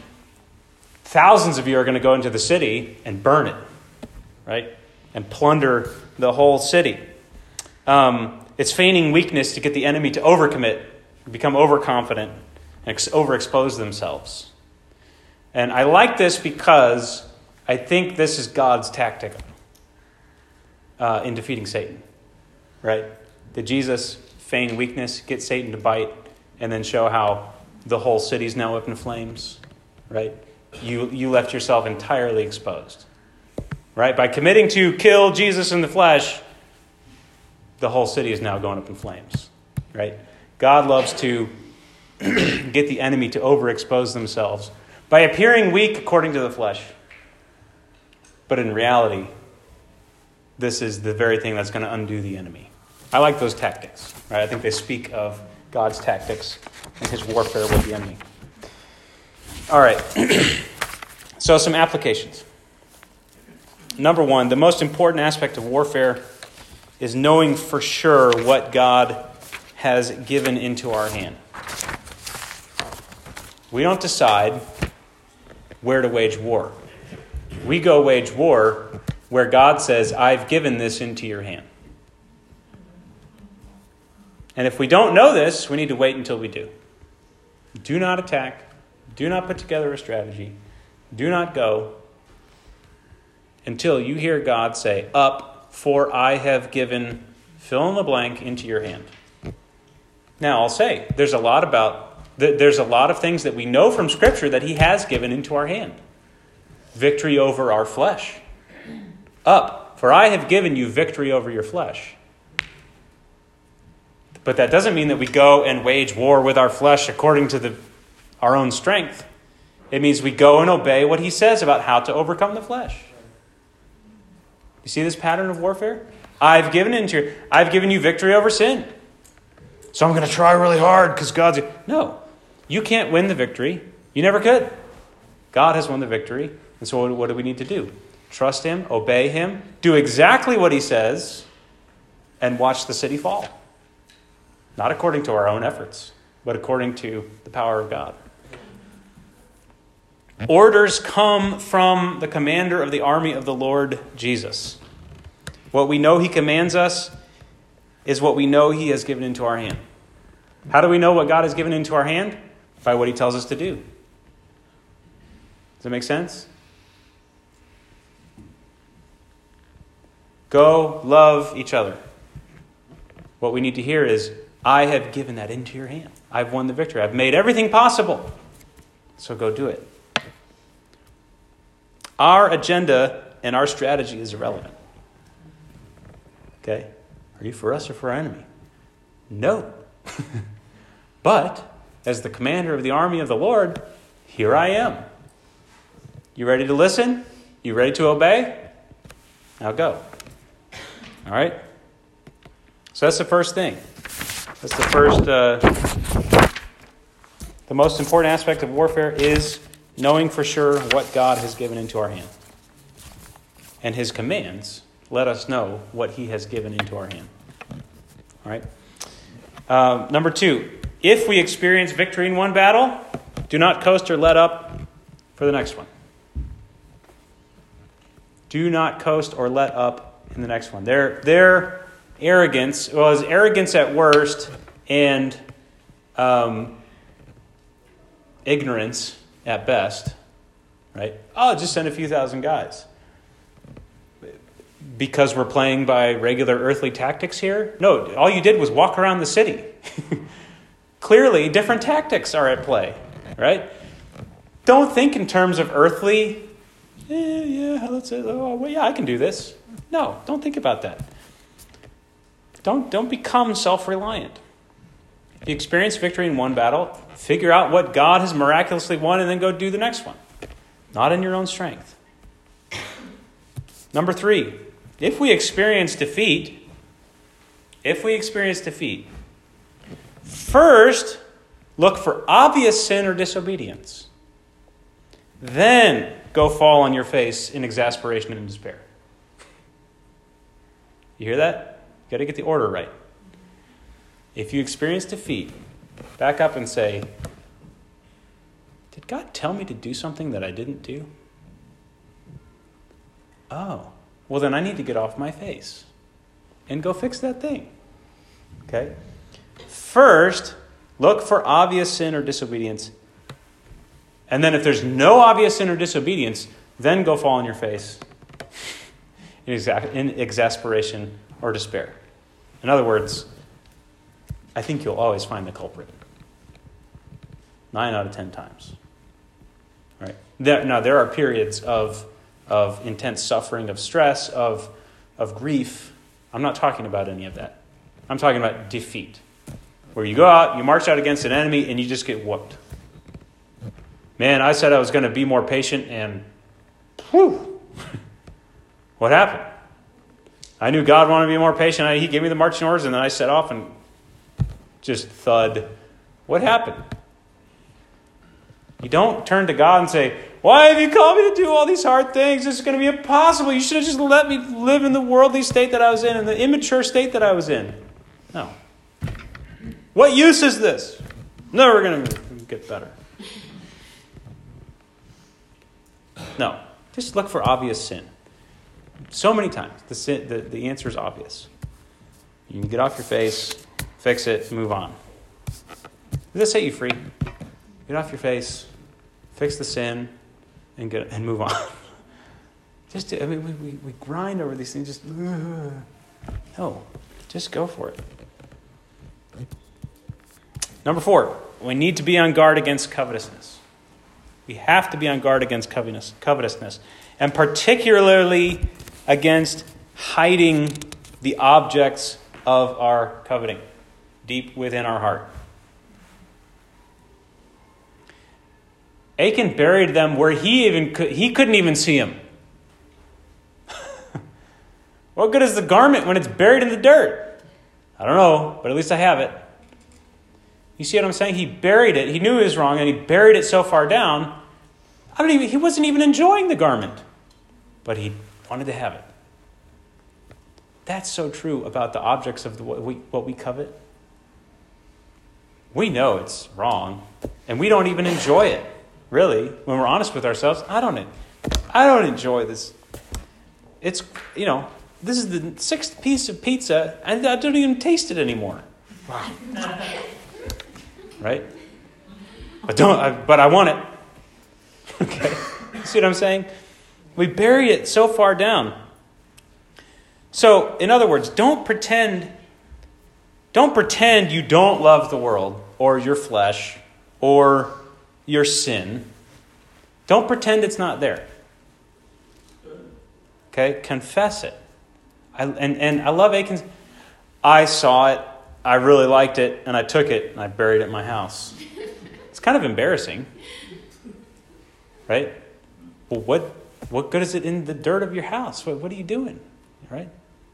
thousands of you are going to go into the city and burn it, right? And plunder the whole city. Um, it's feigning weakness to get the enemy to overcommit become overconfident, and ex- overexpose themselves. And I like this because I think this is God's tactic uh, in defeating Satan. Right? Did Jesus feign weakness, get Satan to bite, and then show how the whole city's now up in flames? Right? You, you left yourself entirely exposed. Right? By committing to kill Jesus in the flesh, the whole city is now going up in flames. Right? God loves to get the enemy to overexpose themselves by appearing weak according to the flesh. But in reality, this is the very thing that's going to undo the enemy. I like those tactics. Right? I think they speak of God's tactics and his warfare with the enemy. All right. so, some applications. Number one, the most important aspect of warfare is knowing for sure what God has given into our hand. We don't decide where to wage war. We go wage war where God says, I've given this into your hand. And if we don't know this, we need to wait until we do. Do not attack. Do not put together a strategy. Do not go until you hear God say, Up, for I have given fill in the blank into your hand. Now, I'll say, there's a lot about there's a lot of things that we know from Scripture that He has given into our hand. Victory over our flesh. Up, for I have given you victory over your flesh. But that doesn't mean that we go and wage war with our flesh according to the, our own strength. It means we go and obey what He says about how to overcome the flesh. You see this pattern of warfare? I've given into your, I've given you victory over sin. So I'm going to try really hard because God's. No, you can't win the victory. You never could. God has won the victory. And so, what do we need to do? Trust Him, obey Him, do exactly what He says, and watch the city fall. Not according to our own efforts, but according to the power of God. Orders come from the commander of the army of the Lord Jesus. What we know He commands us is what we know He has given into our hand. How do we know what God has given into our hand? By what He tells us to do. Does that make sense? Go love each other. What we need to hear is, I have given that into your hand. I've won the victory. I've made everything possible. So go do it. Our agenda and our strategy is irrelevant. Okay? Are you for us or for our enemy? No. but, as the commander of the army of the Lord, here I am. You ready to listen? You ready to obey? Now go. All right? So that's the first thing. That's the first, uh, the most important aspect of warfare is knowing for sure what God has given into our hand. And his commands let us know what he has given into our hand. All right? Um, number two, if we experience victory in one battle, do not coast or let up for the next one. Do not coast or let up in the next one. Their, their arrogance was arrogance at worst and um, ignorance at best, right? Oh, just send a few thousand guys. Because we're playing by regular earthly tactics here? No, all you did was walk around the city. Clearly, different tactics are at play, right? Don't think in terms of earthly, yeah, yeah, let's say, oh, well, yeah, I can do this. No, don't think about that. Don't, don't become self reliant. If you experience victory in one battle, figure out what God has miraculously won and then go do the next one. Not in your own strength. Number three, if we experience defeat, if we experience defeat, first look for obvious sin or disobedience. Then go fall on your face in exasperation and despair. You hear that? You got to get the order right. If you experience defeat, back up and say, Did God tell me to do something that I didn't do? Oh, well, then I need to get off my face and go fix that thing. Okay? First, Look for obvious sin or disobedience. And then, if there's no obvious sin or disobedience, then go fall on your face in, exa- in exasperation or despair. In other words, I think you'll always find the culprit. Nine out of ten times. Right? There, now, there are periods of, of intense suffering, of stress, of, of grief. I'm not talking about any of that. I'm talking about defeat, where you go out, you march out against an enemy, and you just get whooped. Man, I said I was going to be more patient, and whew, what happened? I knew God wanted to be more patient. He gave me the marching orders, and then I set off and just thud. What happened? You don't turn to God and say, Why have you called me to do all these hard things? This is going to be impossible. You should have just let me live in the worldly state that I was in, in the immature state that I was in. No. What use is this? Never going to get better. No. Just look for obvious sin. So many times, the, sin, the, the answer is obvious. You can get off your face, fix it, move on. Does that set you free? Get off your face, fix the sin, and, get, and move on. just, to, I mean, we, we, we grind over these things, just, no, just go for it. Number four, we need to be on guard against covetousness. We have to be on guard against covetousness, and particularly against hiding the objects of our coveting deep within our heart. Achan buried them where he even could, he couldn't even see them. what good is the garment when it's buried in the dirt? I don't know, but at least I have it. You see what I'm saying? He buried it. He knew he was wrong, and he buried it so far down. I don't even. He wasn't even enjoying the garment, but he wanted to have it. That's so true about the objects of the, what, we, what we covet. We know it's wrong, and we don't even enjoy it. Really, when we're honest with ourselves, I don't. I don't enjoy this. It's you know this is the sixth piece of pizza, and I don't even taste it anymore. Wow. right? But don't. I, but I want it. okay. See what I'm saying? We bury it so far down. So, in other words, don't pretend don't pretend you don't love the world or your flesh or your sin. Don't pretend it's not there. Okay? Confess it. I, and, and I love Achan's. I saw it, I really liked it, and I took it and I buried it in my house. It's kind of embarrassing. Right? Well, what, what good is it in the dirt of your house? What, what are you doing? Right?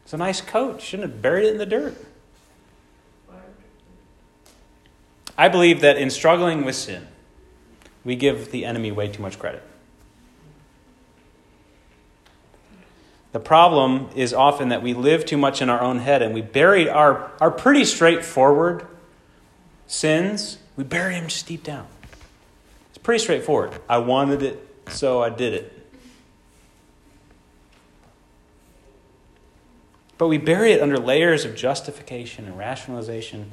It's a nice coat. You shouldn't have buried it in the dirt. I believe that in struggling with sin, we give the enemy way too much credit. The problem is often that we live too much in our own head and we bury our, our pretty straightforward sins, we bury them just deep down. It's pretty straightforward. I wanted it, so I did it. But we bury it under layers of justification and rationalization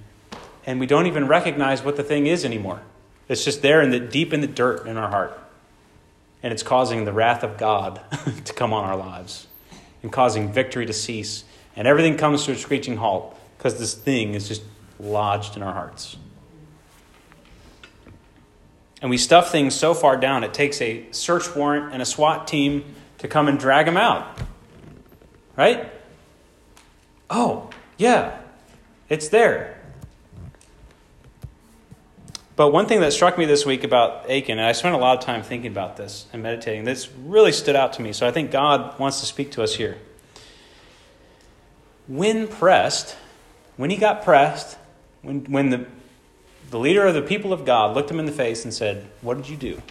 and we don't even recognize what the thing is anymore. It's just there in the deep in the dirt in our heart. And it's causing the wrath of God to come on our lives and causing victory to cease. And everything comes to a screeching halt because this thing is just lodged in our hearts. And we stuff things so far down, it takes a search warrant and a SWAT team to come and drag them out. Right? Oh, yeah, it's there. But one thing that struck me this week about Achan, and I spent a lot of time thinking about this and meditating, this really stood out to me. So I think God wants to speak to us here. When pressed, when he got pressed, when, when the, the leader of the people of God looked him in the face and said, What did you do?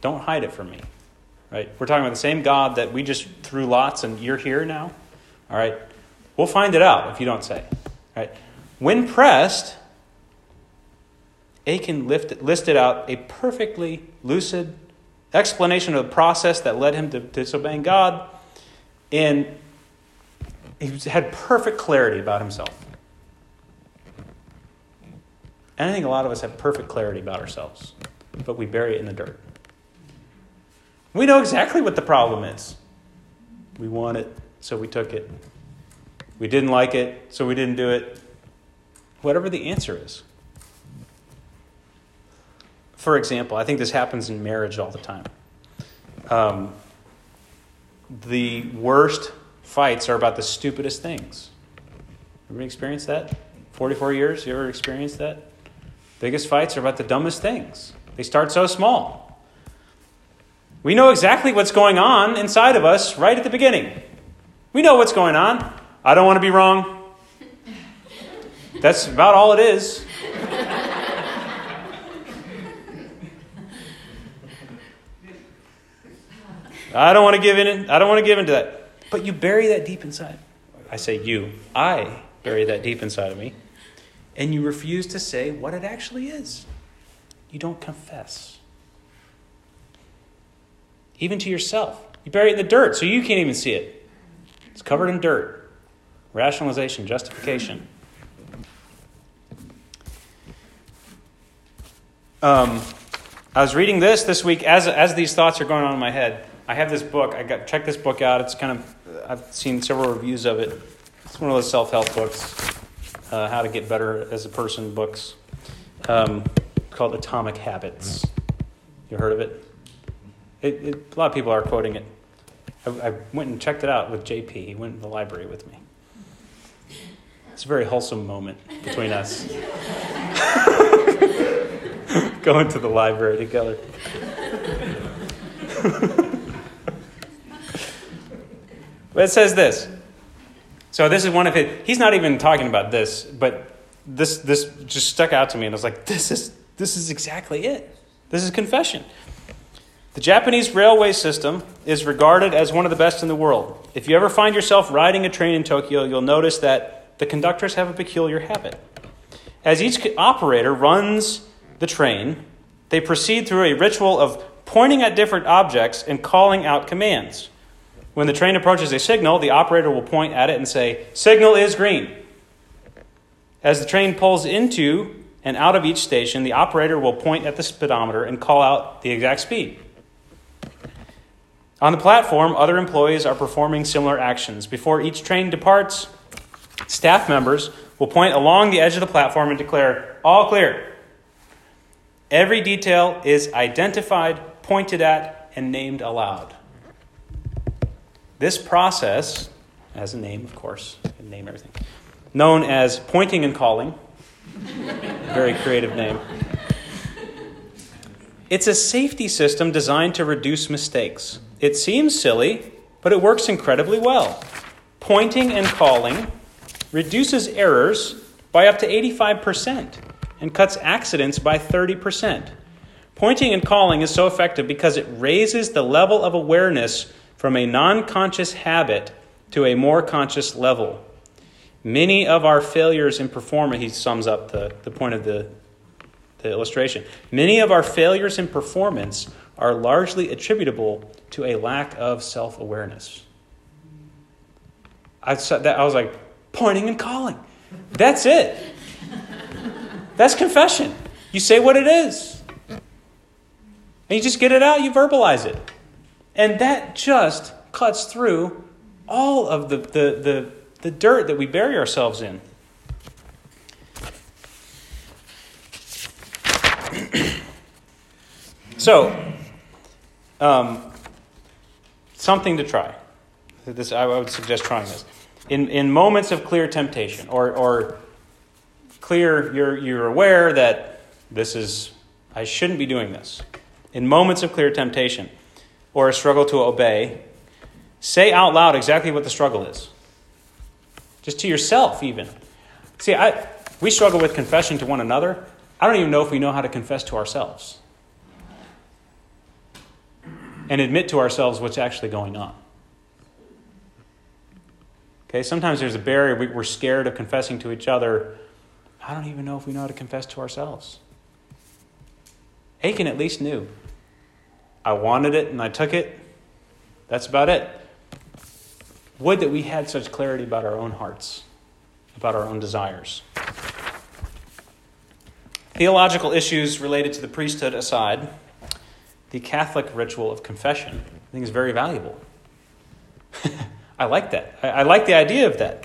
Don't hide it from me. Right? We're talking about the same God that we just threw lots and you're here now. All right? We'll find it out if you don't say. All right? When pressed, Achan listed out a perfectly lucid explanation of the process that led him to disobeying God, and he had perfect clarity about himself. And I think a lot of us have perfect clarity about ourselves, but we bury it in the dirt. We know exactly what the problem is. We want it, so we took it. We didn't like it, so we didn't do it. Whatever the answer is. For example, I think this happens in marriage all the time. Um, the worst fights are about the stupidest things. Everybody experienced that? 44 years? You ever experienced that? Biggest fights are about the dumbest things. They start so small. We know exactly what's going on inside of us right at the beginning. We know what's going on. I don't want to be wrong. That's about all it is. I don't want to give in. I don't want to give into that. But you bury that deep inside. I say you. I bury that deep inside of me. And you refuse to say what it actually is. You don't confess. Even to yourself. You bury it in the dirt so you can't even see it. It's covered in dirt. Rationalization, justification. Um, I was reading this this week as, as these thoughts are going on in my head. I have this book. I got check this book out. It's kind of I've seen several reviews of it. It's one of those self help books, uh, how to get better as a person books, um, called Atomic Habits. You heard of it? It, it? A lot of people are quoting it. I, I went and checked it out with JP. He went to the library with me. It's a very wholesome moment between us. Going to the library together. It says this. So this is one of his. He's not even talking about this, but this this just stuck out to me, and I was like, this is this is exactly it. This is confession. The Japanese railway system is regarded as one of the best in the world. If you ever find yourself riding a train in Tokyo, you'll notice that the conductors have a peculiar habit. As each operator runs the train, they proceed through a ritual of pointing at different objects and calling out commands. When the train approaches a signal, the operator will point at it and say, Signal is green. As the train pulls into and out of each station, the operator will point at the speedometer and call out the exact speed. On the platform, other employees are performing similar actions. Before each train departs, staff members will point along the edge of the platform and declare, All clear. Every detail is identified, pointed at, and named aloud. This process has a name, of course, can name everything, known as pointing and calling. Very creative name. It's a safety system designed to reduce mistakes. It seems silly, but it works incredibly well. Pointing and calling reduces errors by up to 85% and cuts accidents by 30%. Pointing and calling is so effective because it raises the level of awareness from a non conscious habit to a more conscious level. Many of our failures in performance, he sums up the, the point of the, the illustration. Many of our failures in performance are largely attributable to a lack of self awareness. I, that, I was like, pointing and calling. That's it. That's confession. You say what it is. And you just get it out, you verbalize it. And that just cuts through all of the, the, the, the dirt that we bury ourselves in. so, um, something to try. This, I would suggest trying this. In, in moments of clear temptation, or, or clear, you're, you're aware that this is, I shouldn't be doing this. In moments of clear temptation, or a struggle to obey, say out loud exactly what the struggle is. Just to yourself, even. See, I, we struggle with confession to one another. I don't even know if we know how to confess to ourselves and admit to ourselves what's actually going on. Okay, sometimes there's a barrier. We're scared of confessing to each other. I don't even know if we know how to confess to ourselves. Achan at least knew. I wanted it and I took it. That's about it. Would that we had such clarity about our own hearts, about our own desires. Theological issues related to the priesthood aside, the Catholic ritual of confession, I think, is very valuable. I like that. I, like the idea of that.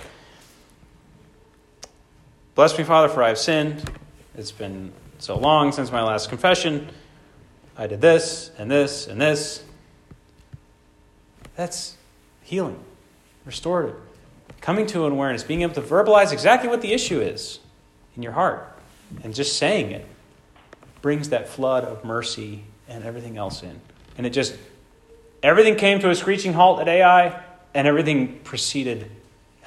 Bless me, Father, for I have sinned. It's been so long since my last confession. I did this and this and this. That's healing, restorative. Coming to an awareness, being able to verbalize exactly what the issue is in your heart and just saying it brings that flood of mercy and everything else in. And it just, everything came to a screeching halt at Ai, and everything proceeded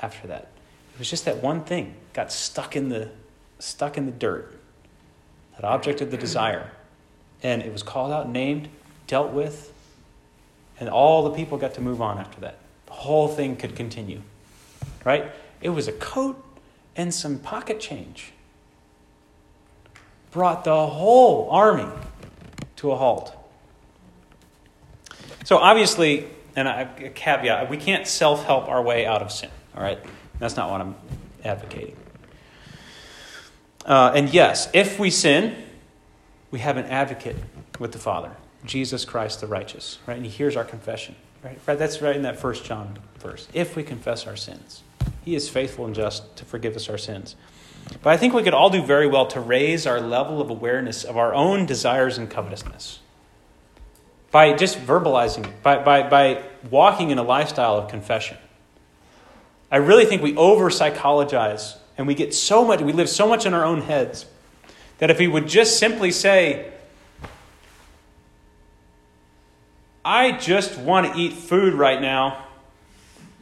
after that. It was just that one thing got stuck in the, stuck in the dirt, that object of the desire. And it was called out, named, dealt with, and all the people got to move on after that. The whole thing could continue. Right? It was a coat and some pocket change brought the whole army to a halt. So, obviously, and a caveat, we can't self help our way out of sin, all right? That's not what I'm advocating. Uh, and yes, if we sin, we have an advocate with the Father, Jesus Christ the righteous, right? And he hears our confession, right? right? That's right in that first John verse. If we confess our sins, he is faithful and just to forgive us our sins. But I think we could all do very well to raise our level of awareness of our own desires and covetousness by just verbalizing it, by, by, by walking in a lifestyle of confession. I really think we over psychologize and we get so much, we live so much in our own heads that if we would just simply say, I just want to eat food right now.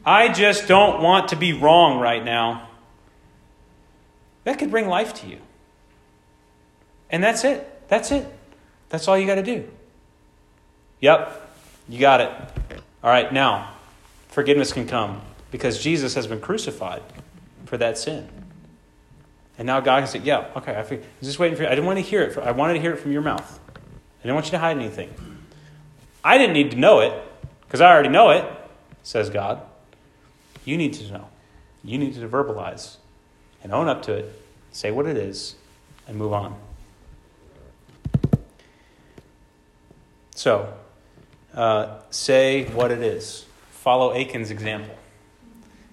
I just don't want to be wrong right now. That could bring life to you. And that's it. That's it. That's all you got to do. Yep, you got it. All right, now, forgiveness can come because Jesus has been crucified for that sin. And now God can say, Yeah, okay, I was just waiting for you. I didn't want to hear it. From, I wanted to hear it from your mouth. I didn't want you to hide anything. I didn't need to know it because I already know it, says God. You need to know. You need to verbalize and own up to it, say what it is, and move on. So, uh, say what it is. Follow Achan's example.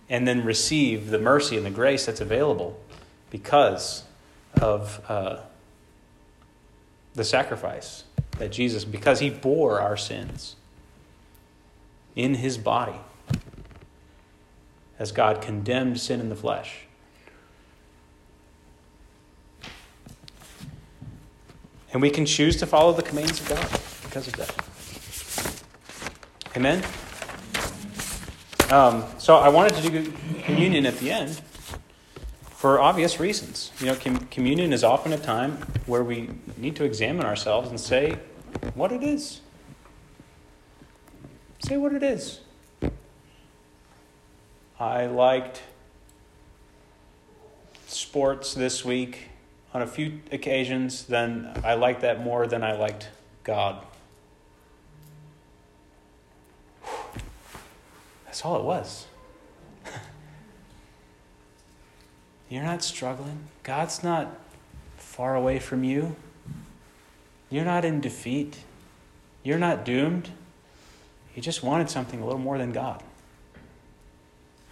And then receive the mercy and the grace that's available because of uh, the sacrifice that Jesus, because he bore our sins in his body as God condemned sin in the flesh. And we can choose to follow the commands of God because of that. Amen? Um, so I wanted to do communion at the end for obvious reasons. You know, com- communion is often a time where we need to examine ourselves and say what it is. Say what it is. I liked sports this week on a few occasions, then I liked that more than I liked God. That's all it was. You're not struggling. God's not far away from you. You're not in defeat. You're not doomed. You just wanted something a little more than God.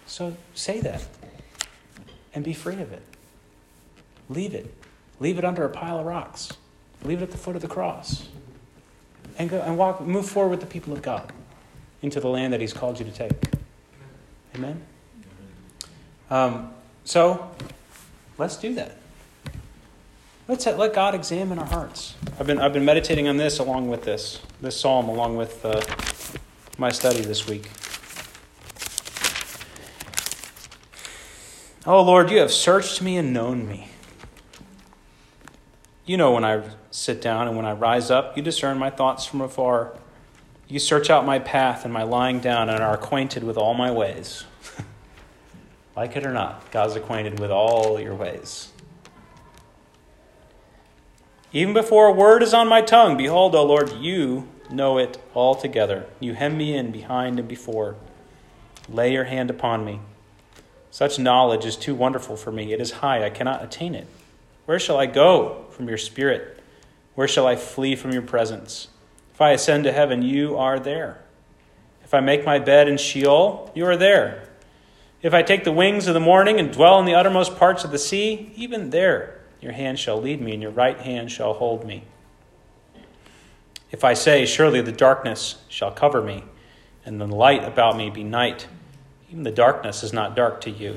So say that and be free of it. Leave it. Leave it under a pile of rocks. Leave it at the foot of the cross. And go and walk, move forward with the people of God into the land that He's called you to take. Amen? Um, so, let's do that. Let's let God examine our hearts. I've been, I've been meditating on this along with this, this psalm, along with uh, my study this week. Oh Lord, you have searched me and known me. You know when I sit down and when I rise up, you discern my thoughts from afar. You search out my path and my lying down and are acquainted with all my ways. Like it or not, God's acquainted with all your ways. Even before a word is on my tongue, behold, O Lord, you know it altogether. You hem me in behind and before. Lay your hand upon me. Such knowledge is too wonderful for me. It is high, I cannot attain it. Where shall I go from your spirit? Where shall I flee from your presence? If I ascend to heaven, you are there. If I make my bed in Sheol, you are there. If I take the wings of the morning and dwell in the uttermost parts of the sea, even there your hand shall lead me, and your right hand shall hold me. If I say, Surely the darkness shall cover me, and the light about me be night, even the darkness is not dark to you.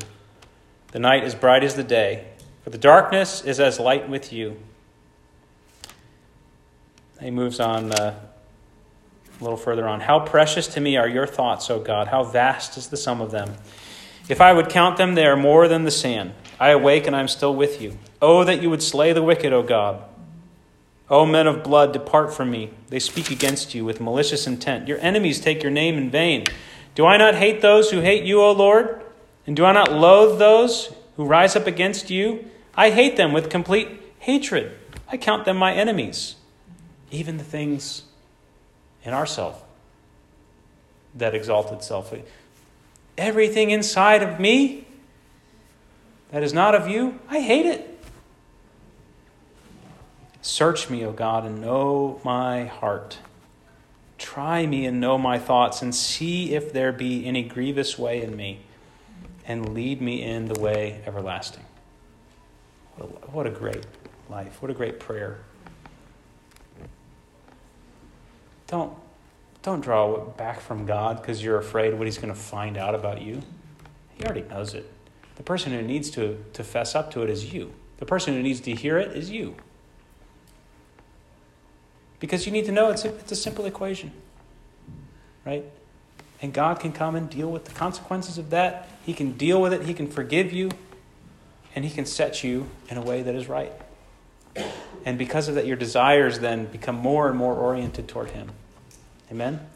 The night is bright as the day, for the darkness is as light with you. He moves on uh, a little further on. How precious to me are your thoughts, O God! How vast is the sum of them! If I would count them, they are more than the sand. I awake and I am still with you. Oh, that you would slay the wicked, O God. O men of blood, depart from me. They speak against you with malicious intent. Your enemies take your name in vain. Do I not hate those who hate you, O Lord? And do I not loathe those who rise up against you? I hate them with complete hatred. I count them my enemies, even the things in ourself that exalt itself. Everything inside of me that is not of you, I hate it. Search me, O God, and know my heart. Try me and know my thoughts, and see if there be any grievous way in me, and lead me in the way everlasting. What a, great life. What a great prayer. Don't, don't draw back from God because you're afraid what He's going to find out about you. He already knows it. The person who needs to, to fess up to it is you. The person who needs to hear it is you. Because you need to know it's a, it's a simple equation, right? And God can come and deal with the consequences of that. He can deal with it, He can forgive you, and He can set you in a way that is right. And because of that, your desires then become more and more oriented toward Him. Amen?